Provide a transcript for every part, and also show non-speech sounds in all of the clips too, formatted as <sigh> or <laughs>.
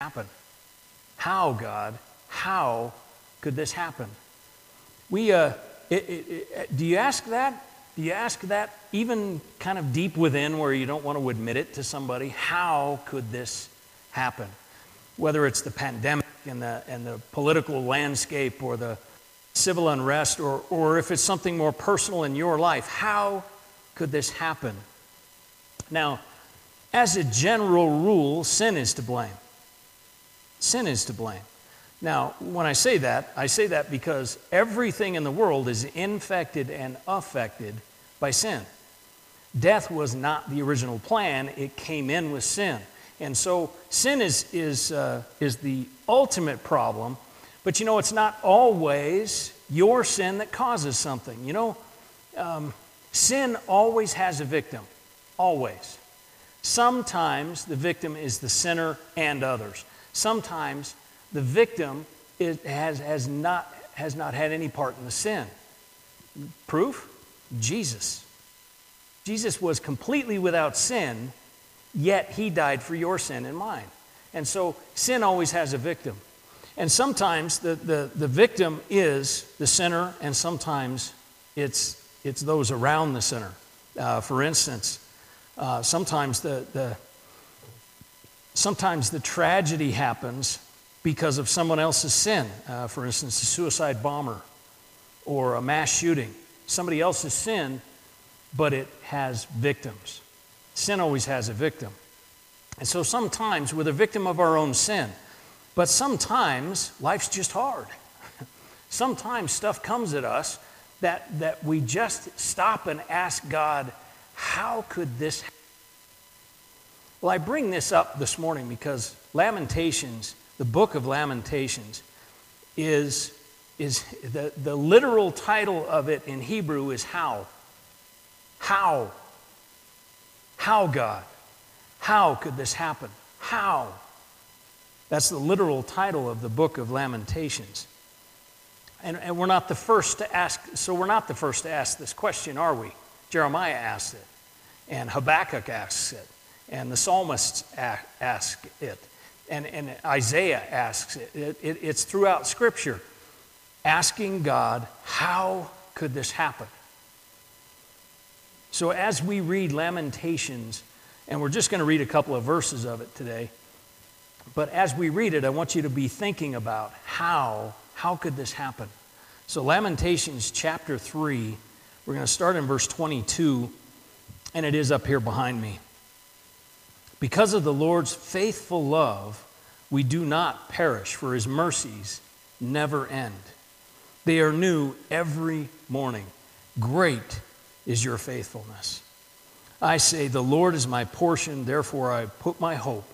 happen? How, God? How could this happen? We, uh, it, it, it, do you ask that? Do you ask that even kind of deep within where you don't want to admit it to somebody? How could this happen? Whether it's the pandemic and the, and the political landscape or the civil unrest, or, or if it's something more personal in your life, how could this happen? Now, as a general rule, sin is to blame. Sin is to blame. Now, when I say that, I say that because everything in the world is infected and affected by sin. Death was not the original plan, it came in with sin. And so sin is, is, uh, is the ultimate problem, but you know, it's not always your sin that causes something. You know, um, sin always has a victim, always. Sometimes the victim is the sinner and others. Sometimes the victim is, has, has, not, has not had any part in the sin. Proof? Jesus. Jesus was completely without sin, yet he died for your sin and mine. And so sin always has a victim. And sometimes the, the, the victim is the sinner, and sometimes it's, it's those around the sinner. Uh, for instance, uh, sometimes the, the, sometimes the tragedy happens because of someone else's sin. Uh, for instance, a suicide bomber or a mass shooting. Somebody else's sin, but it has victims. Sin always has a victim. And so sometimes we're the victim of our own sin. But sometimes life's just hard. <laughs> sometimes stuff comes at us that, that we just stop and ask God, how could this happen? Well, I bring this up this morning because Lamentations the book of Lamentations is, is the, the literal title of it in Hebrew is how. How? How, God? How could this happen? How? That's the literal title of the book of Lamentations. And, and we're not the first to ask, so we're not the first to ask this question, are we? Jeremiah asked it, and Habakkuk asks it, and the psalmists ask it and, and Isaiah asks it. It, it. It's throughout Scripture asking God, how could this happen? So as we read Lamentations, and we're just going to read a couple of verses of it today, but as we read it, I want you to be thinking about how, how could this happen? So Lamentations chapter 3, we're going to start in verse 22, and it is up here behind me. Because of the Lord's faithful love, we do not perish, for his mercies never end. They are new every morning. Great is your faithfulness. I say, The Lord is my portion, therefore I put my hope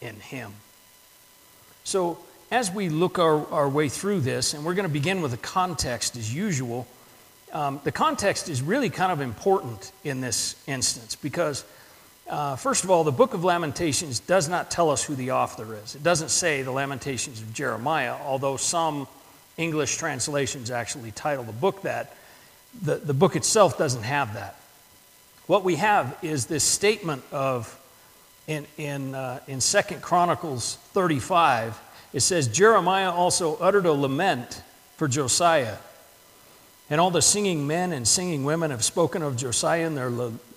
in him. So, as we look our, our way through this, and we're going to begin with a context as usual, um, the context is really kind of important in this instance because uh, first of all, the book of Lamentations does not tell us who the author is. It doesn't say the Lamentations of Jeremiah, although some English translations actually title the book that. The, the book itself doesn't have that. What we have is this statement of, in, in, uh, in 2 Chronicles 35, it says, Jeremiah also uttered a lament for Josiah. And all the singing men and singing women have spoken of Josiah in their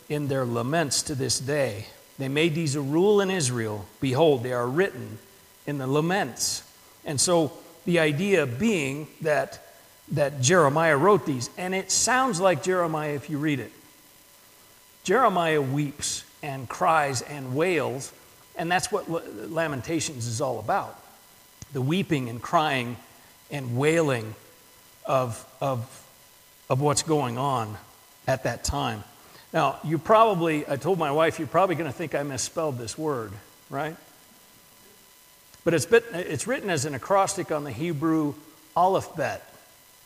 in their laments to this day. They made these a rule in Israel. Behold, they are written in the laments. And so the idea being that, that Jeremiah wrote these, and it sounds like Jeremiah if you read it. Jeremiah weeps and cries and wails, and that's what Lamentations is all about the weeping and crying and wailing of, of, of what's going on at that time. Now, you probably, I told my wife, you're probably going to think I misspelled this word, right? But it's, bit, it's written as an acrostic on the Hebrew aleph bet,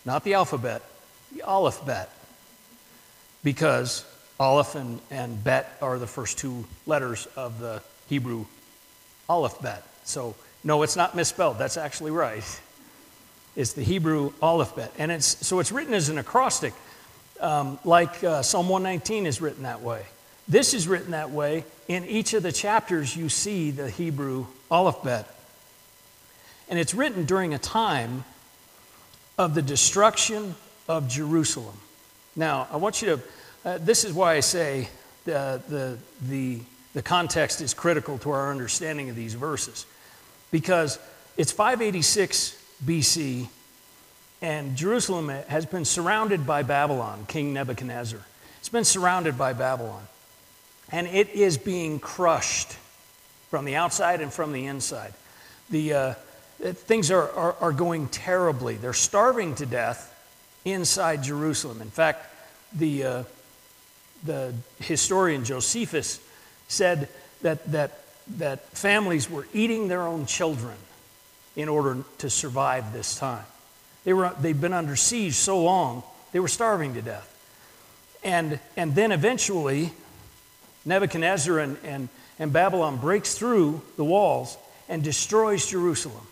not the alphabet, the aleph bet. Because aleph and, and bet are the first two letters of the Hebrew aleph bet. So, no, it's not misspelled. That's actually right. It's the Hebrew aleph bet. And it's, so it's written as an acrostic um, like uh, Psalm 119 is written that way. This is written that way. In each of the chapters, you see the Hebrew aleph bet And it's written during a time of the destruction of Jerusalem. Now, I want you to, uh, this is why I say the, the, the, the context is critical to our understanding of these verses. Because it's 586 BC, and Jerusalem has been surrounded by Babylon, King Nebuchadnezzar. It's been surrounded by Babylon. And it is being crushed from the outside and from the inside. The, uh, things are, are, are going terribly. They're starving to death inside Jerusalem. In fact, the, uh, the historian Josephus said that, that, that families were eating their own children in order to survive this time. They were, they'd been under siege so long, they were starving to death. And, and then eventually, Nebuchadnezzar and, and, and Babylon breaks through the walls and destroys Jerusalem.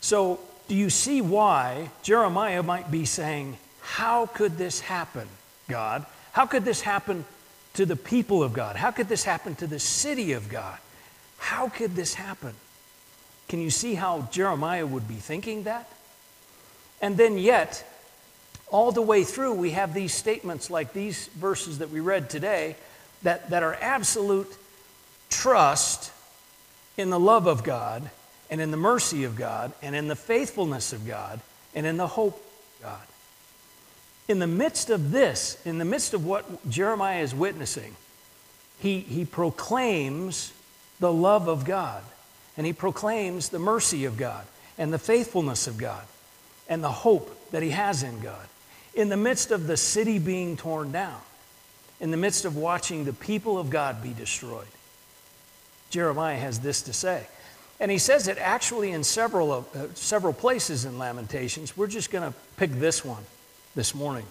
So, do you see why Jeremiah might be saying, How could this happen, God? How could this happen to the people of God? How could this happen to the city of God? How could this happen? Can you see how Jeremiah would be thinking that? And then, yet, all the way through, we have these statements like these verses that we read today that, that are absolute trust in the love of God and in the mercy of God and in the faithfulness of God and in the hope of God. In the midst of this, in the midst of what Jeremiah is witnessing, he, he proclaims the love of God and he proclaims the mercy of God and the faithfulness of God and the hope that he has in God. In the midst of the city being torn down, in the midst of watching the people of God be destroyed, Jeremiah has this to say. And he says it actually in several, of, uh, several places in Lamentations. We're just going to pick this one this morning.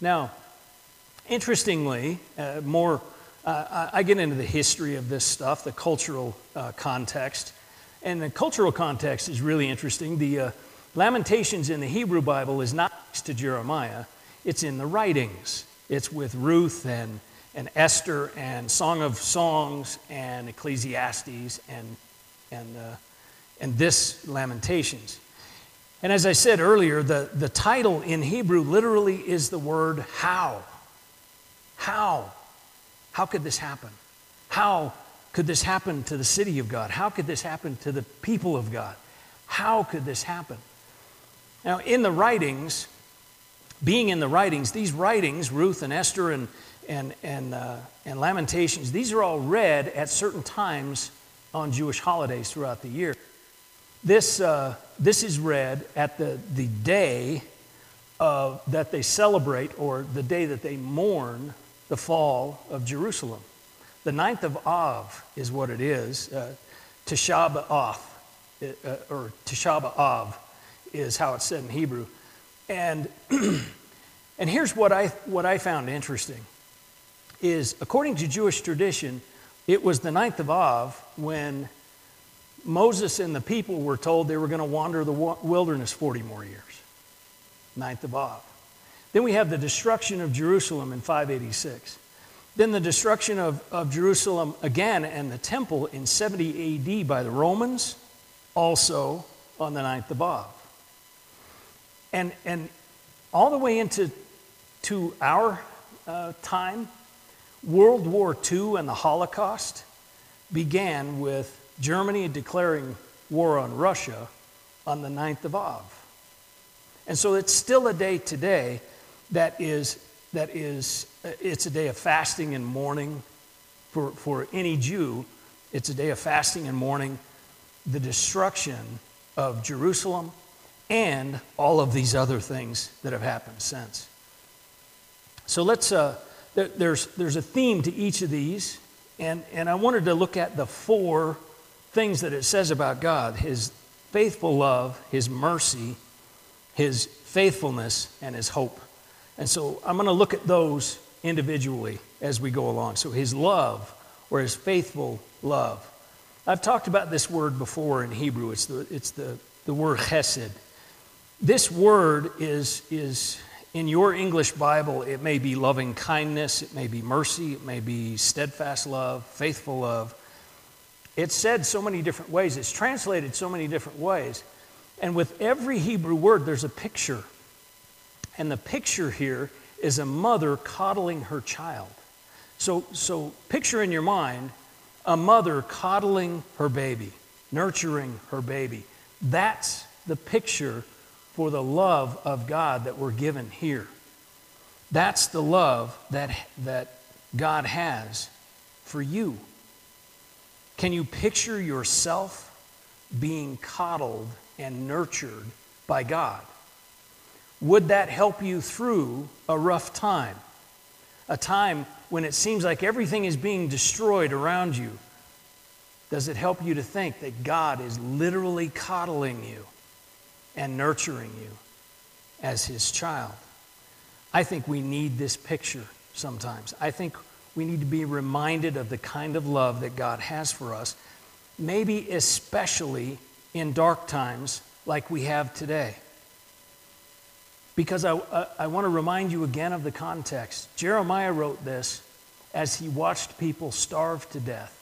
Now, interestingly, uh, more uh, I get into the history of this stuff, the cultural uh, context. And the cultural context is really interesting. The uh, Lamentations in the Hebrew Bible is not next to Jeremiah, it's in the writings. It's with Ruth and, and Esther and Song of Songs and Ecclesiastes and, and, uh, and this Lamentations. And as I said earlier, the, the title in Hebrew literally is the word how. How? How could this happen? How could this happen to the city of God? How could this happen to the people of God? How could this happen? Now, in the writings, being in the writings, these writings, Ruth and Esther and, and, and, uh, and Lamentations, these are all read at certain times on Jewish holidays throughout the year. This, uh, this is read at the, the day of, that they celebrate or the day that they mourn the fall of Jerusalem. The ninth of Av is what it is. Uh, Tisha B'Av, uh, or Tisha B'Av is how it's said in Hebrew. And, <clears throat> and here's what I, what I found interesting is according to Jewish tradition, it was the ninth of Av when Moses and the people were told they were going to wander the wilderness 40 more years. Ninth of Av. Then we have the destruction of Jerusalem in 586. Then the destruction of, of Jerusalem again and the temple in 70 AD by the Romans, also on the ninth of Av. And, and all the way into to our uh, time, World War II and the Holocaust began with Germany declaring war on Russia on the 9th of Av. And so it's still a day today that is, that is it's a day of fasting and mourning for, for any Jew. It's a day of fasting and mourning the destruction of Jerusalem and all of these other things that have happened since. So let's, uh, there's, there's a theme to each of these, and, and I wanted to look at the four things that it says about God His faithful love, His mercy, His faithfulness, and His hope. And so I'm going to look at those individually as we go along. So his love or his faithful love. I've talked about this word before in Hebrew. It's the, it's the, the word chesed. This word is, is in your English Bible, it may be loving kindness, it may be mercy, it may be steadfast love, faithful love. It's said so many different ways, it's translated so many different ways. And with every Hebrew word, there's a picture. And the picture here is a mother coddling her child. So, so picture in your mind a mother coddling her baby, nurturing her baby. That's the picture for the love of God that we're given here. That's the love that, that God has for you. Can you picture yourself being coddled and nurtured by God? Would that help you through a rough time? A time when it seems like everything is being destroyed around you? Does it help you to think that God is literally coddling you and nurturing you as His child? I think we need this picture sometimes. I think we need to be reminded of the kind of love that God has for us, maybe especially in dark times like we have today. Because I, I, want to remind you again of the context. Jeremiah wrote this as he watched people starve to death,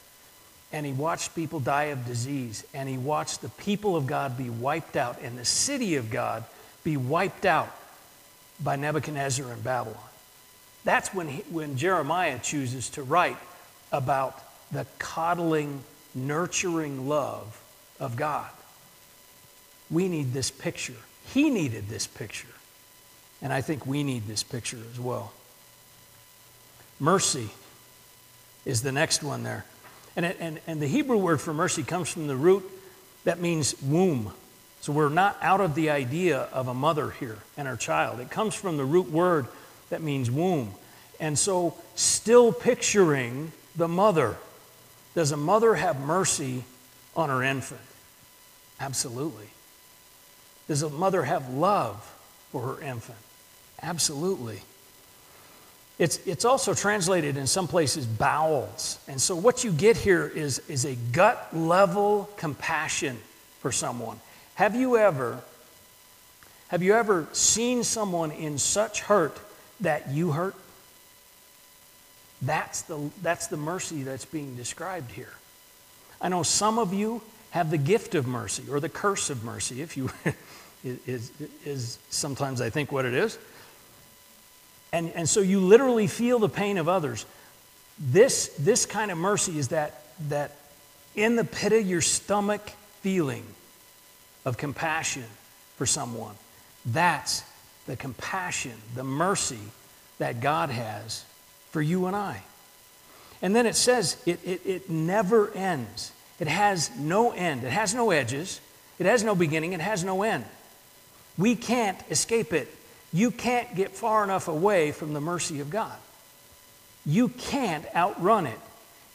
and he watched people die of disease, and he watched the people of God be wiped out, and the city of God be wiped out by Nebuchadnezzar in Babylon. That's when, he, when Jeremiah chooses to write about the coddling, nurturing love of God. We need this picture. He needed this picture. And I think we need this picture as well. Mercy is the next one there. And, and, and the Hebrew word for mercy comes from the root that means womb. So we're not out of the idea of a mother here and her child. It comes from the root word that means womb. And so, still picturing the mother. Does a mother have mercy on her infant? Absolutely. Does a mother have love for her infant? Absolutely. It's, it's also translated in some places bowels. And so, what you get here is, is a gut level compassion for someone. Have you ever have you ever seen someone in such hurt that you hurt? That's the, that's the mercy that's being described here. I know some of you have the gift of mercy or the curse of mercy, if you <laughs> is, is sometimes I think what it is. And, and so you literally feel the pain of others. This, this kind of mercy is that, that in the pit of your stomach feeling of compassion for someone. That's the compassion, the mercy that God has for you and I. And then it says it, it, it never ends. It has no end. It has no edges. It has no beginning. It has no end. We can't escape it. You can't get far enough away from the mercy of God. You can't outrun it.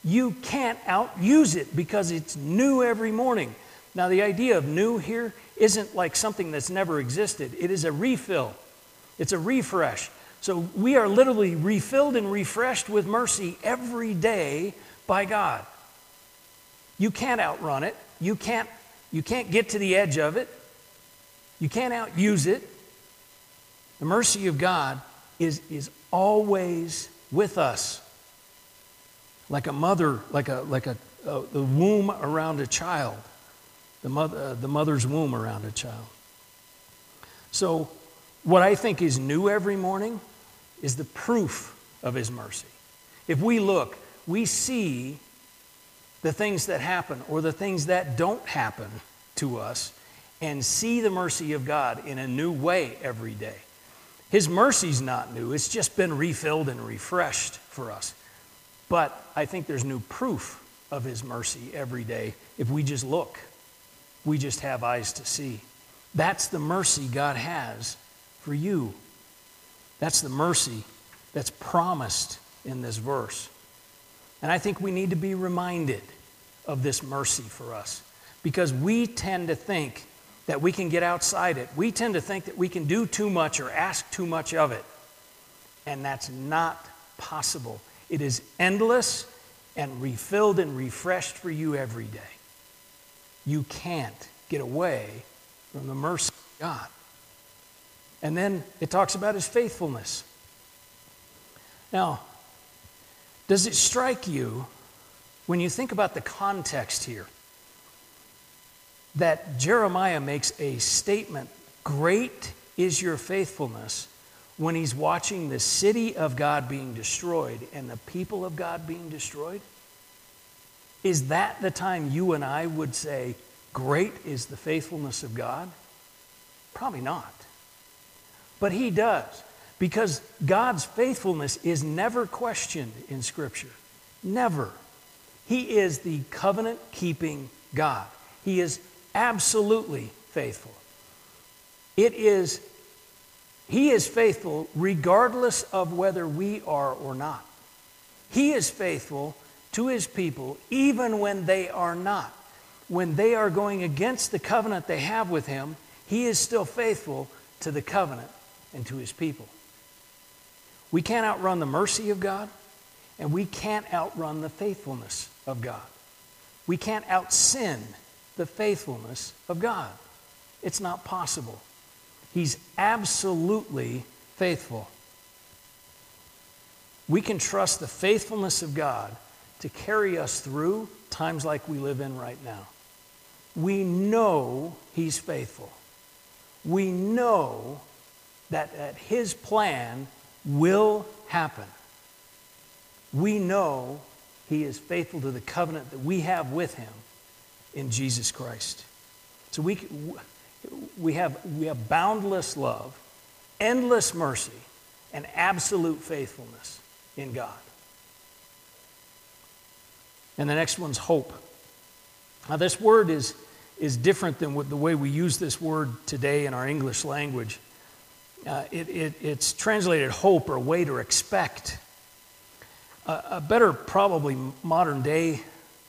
You can't outuse it because it's new every morning. Now, the idea of new here isn't like something that's never existed, it is a refill, it's a refresh. So we are literally refilled and refreshed with mercy every day by God. You can't outrun it. You can't, you can't get to the edge of it. You can't outuse it. The mercy of God is, is always with us. Like a mother, like a, like a, a the womb around a child, the, mother, uh, the mother's womb around a child. So, what I think is new every morning is the proof of his mercy. If we look, we see the things that happen or the things that don't happen to us and see the mercy of God in a new way every day. His mercy's not new, it's just been refilled and refreshed for us. But I think there's new proof of His mercy every day if we just look. We just have eyes to see. That's the mercy God has for you that's the mercy that's promised in this verse. And I think we need to be reminded of this mercy for us because we tend to think that we can get outside it. We tend to think that we can do too much or ask too much of it. And that's not possible. It is endless and refilled and refreshed for you every day. You can't get away from the mercy of God. And then it talks about his faithfulness. Now, does it strike you when you think about the context here, that Jeremiah makes a statement Great is your faithfulness when he's watching the city of God being destroyed and the people of God being destroyed? Is that the time you and I would say, Great is the faithfulness of God? Probably not. But he does, because God's faithfulness is never questioned in Scripture. Never. He is the covenant keeping God. He is absolutely faithful. It is, He is faithful regardless of whether we are or not. He is faithful to His people even when they are not. When they are going against the covenant they have with Him, He is still faithful to the covenant and to His people. We can't outrun the mercy of God, and we can't outrun the faithfulness of God. We can't out sin the faithfulness of God. It's not possible. He's absolutely faithful. We can trust the faithfulness of God to carry us through times like we live in right now. We know He's faithful. We know that, that His plan will happen. We know He is faithful to the covenant that we have with Him in Jesus Christ. So we, we, have, we have boundless love, endless mercy, and absolute faithfulness in God. And the next one's hope. Now, this word is, is different than the way we use this word today in our English language. Uh, it, it, it's translated hope or wait or expect. Uh, a better, probably modern day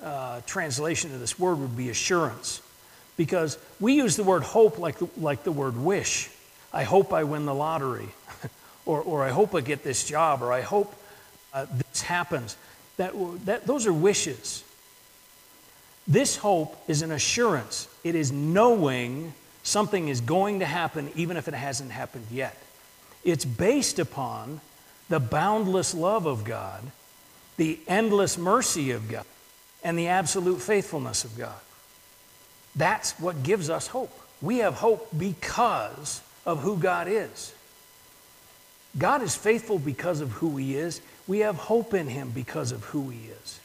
uh, translation of this word would be assurance. Because we use the word hope like the, like the word wish. I hope I win the lottery, <laughs> or, or I hope I get this job, or I hope uh, this happens. That, that, those are wishes. This hope is an assurance, it is knowing something is going to happen even if it hasn't happened yet. It's based upon the boundless love of God, the endless mercy of God, and the absolute faithfulness of God. That's what gives us hope. We have hope because of who God is. God is faithful because of who He is. We have hope in Him because of who He is.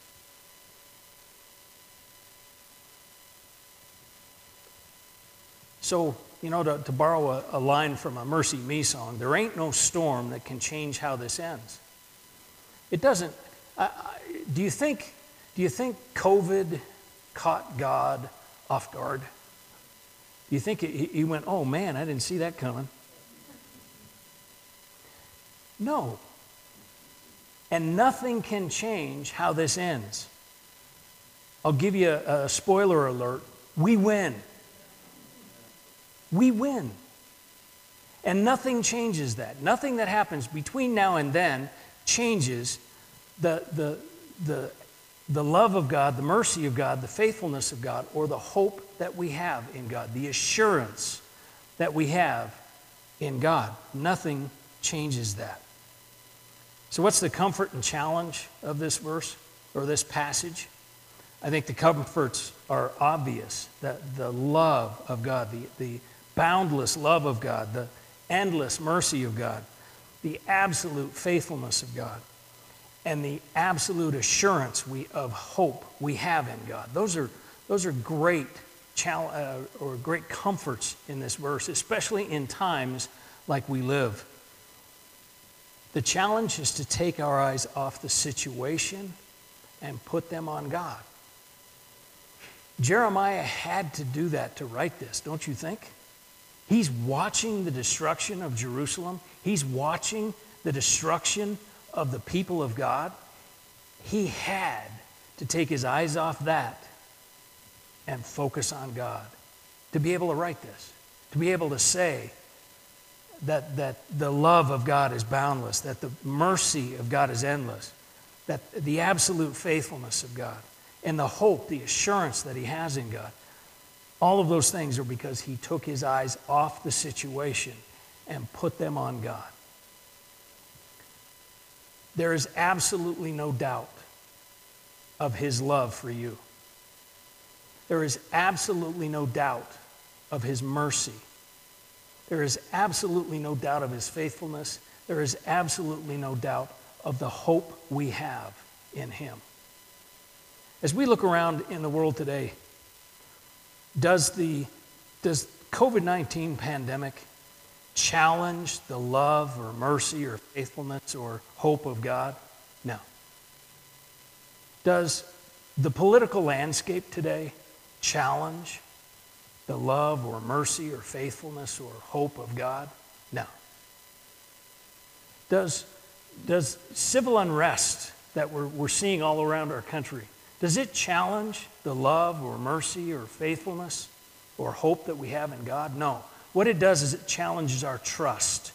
So, you know, to, to borrow a, a, line from a Mercy Me song, there ain't no storm that can change how this ends. It doesn't. I, I, do you think? Do you think COVID caught God off guard? Do you think he, went, "Oh man, I didn't see that coming"? No. And nothing can change how this ends. I'll give you a, a spoiler alert. We win. We win. And nothing changes that. Nothing that happens between now and then changes the, the, the, the love of God, the mercy of God, the faithfulness of God, or the hope that we have in God, the assurance that we have in God. Nothing changes that. So, what's the comfort and challenge of this verse or this passage? I think the comforts are obvious that the love of God, the, the boundless love of God, the endless mercy of God, the absolute faithfulness of God, and the absolute assurance we, of hope we have in God. Those are, those are great, uh, or great comforts in this verse, especially in times like we live. The challenge is to take our eyes off the situation and put them on God. Jeremiah had to do that to write this, don't you think? He's watching the destruction of Jerusalem. He's watching the destruction of the people of God. He had to take his eyes off that and focus on God to be able to write this, to be able to say that, that the love of God is boundless, that the mercy of God is endless, that the absolute faithfulness of God, and the hope, the assurance that he has in God all of those things are because he took his eyes off the situation and put them on God. There is absolutely no doubt of his love for you. There is absolutely no doubt of his mercy. There is absolutely no doubt of his faithfulness. There is absolutely no doubt of the hope we have in him. As we look around in the world today, does the does COVID-19 pandemic challenge the love or mercy or faithfulness or hope of God? No. Does the political landscape today challenge the love or mercy or faithfulness or hope of God? No. Does, does civil unrest that we're, we're seeing all around our country, does it challenge the love or mercy or faithfulness or hope that we have in God? No. What it does is it challenges our trust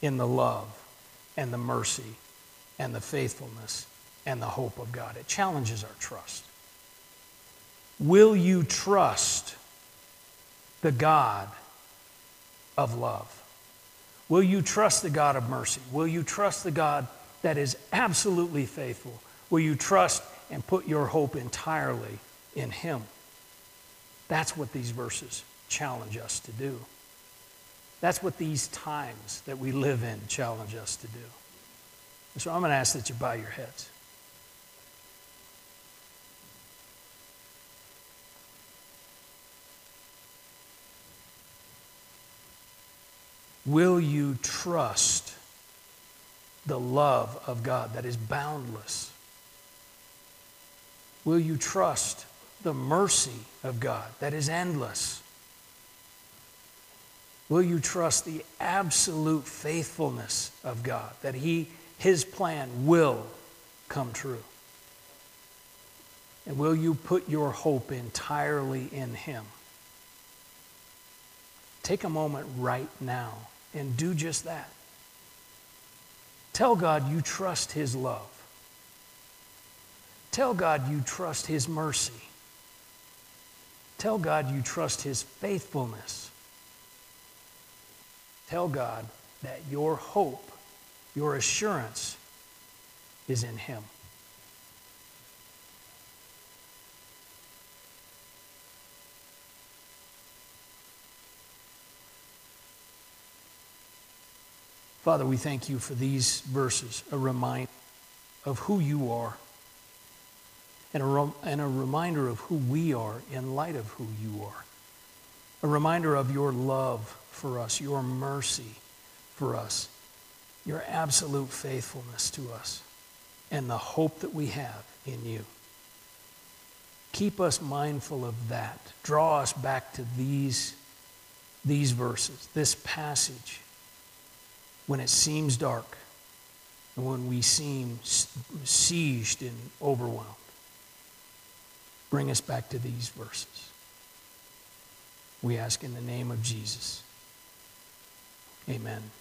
in the love and the mercy and the faithfulness and the hope of God. It challenges our trust. Will you trust the God of love? Will you trust the God of mercy? Will you trust the God that is absolutely faithful? Will you trust and put your hope entirely in Him? That's what these verses challenge us to do. That's what these times that we live in challenge us to do. so I'm going to ask that you bow your heads. Will you trust the love of God that is boundless? Will you trust the mercy of God that is endless? Will you trust the absolute faithfulness of God that he, His plan will come true? And will you put your hope entirely in Him? Take a moment right now and do just that. Tell God you trust His love. Tell God you trust His mercy. Tell God you trust His faithfulness. Tell God that your hope, your assurance is in Him. Father, we thank you for these verses, a reminder of who you are, and a, rem- and a reminder of who we are in light of who you are, a reminder of your love for us, your mercy for us, your absolute faithfulness to us, and the hope that we have in you. Keep us mindful of that. Draw us back to these, these verses, this passage when it seems dark and when we seem sieged and overwhelmed. Bring us back to these verses. We ask in the name of Jesus. Amen.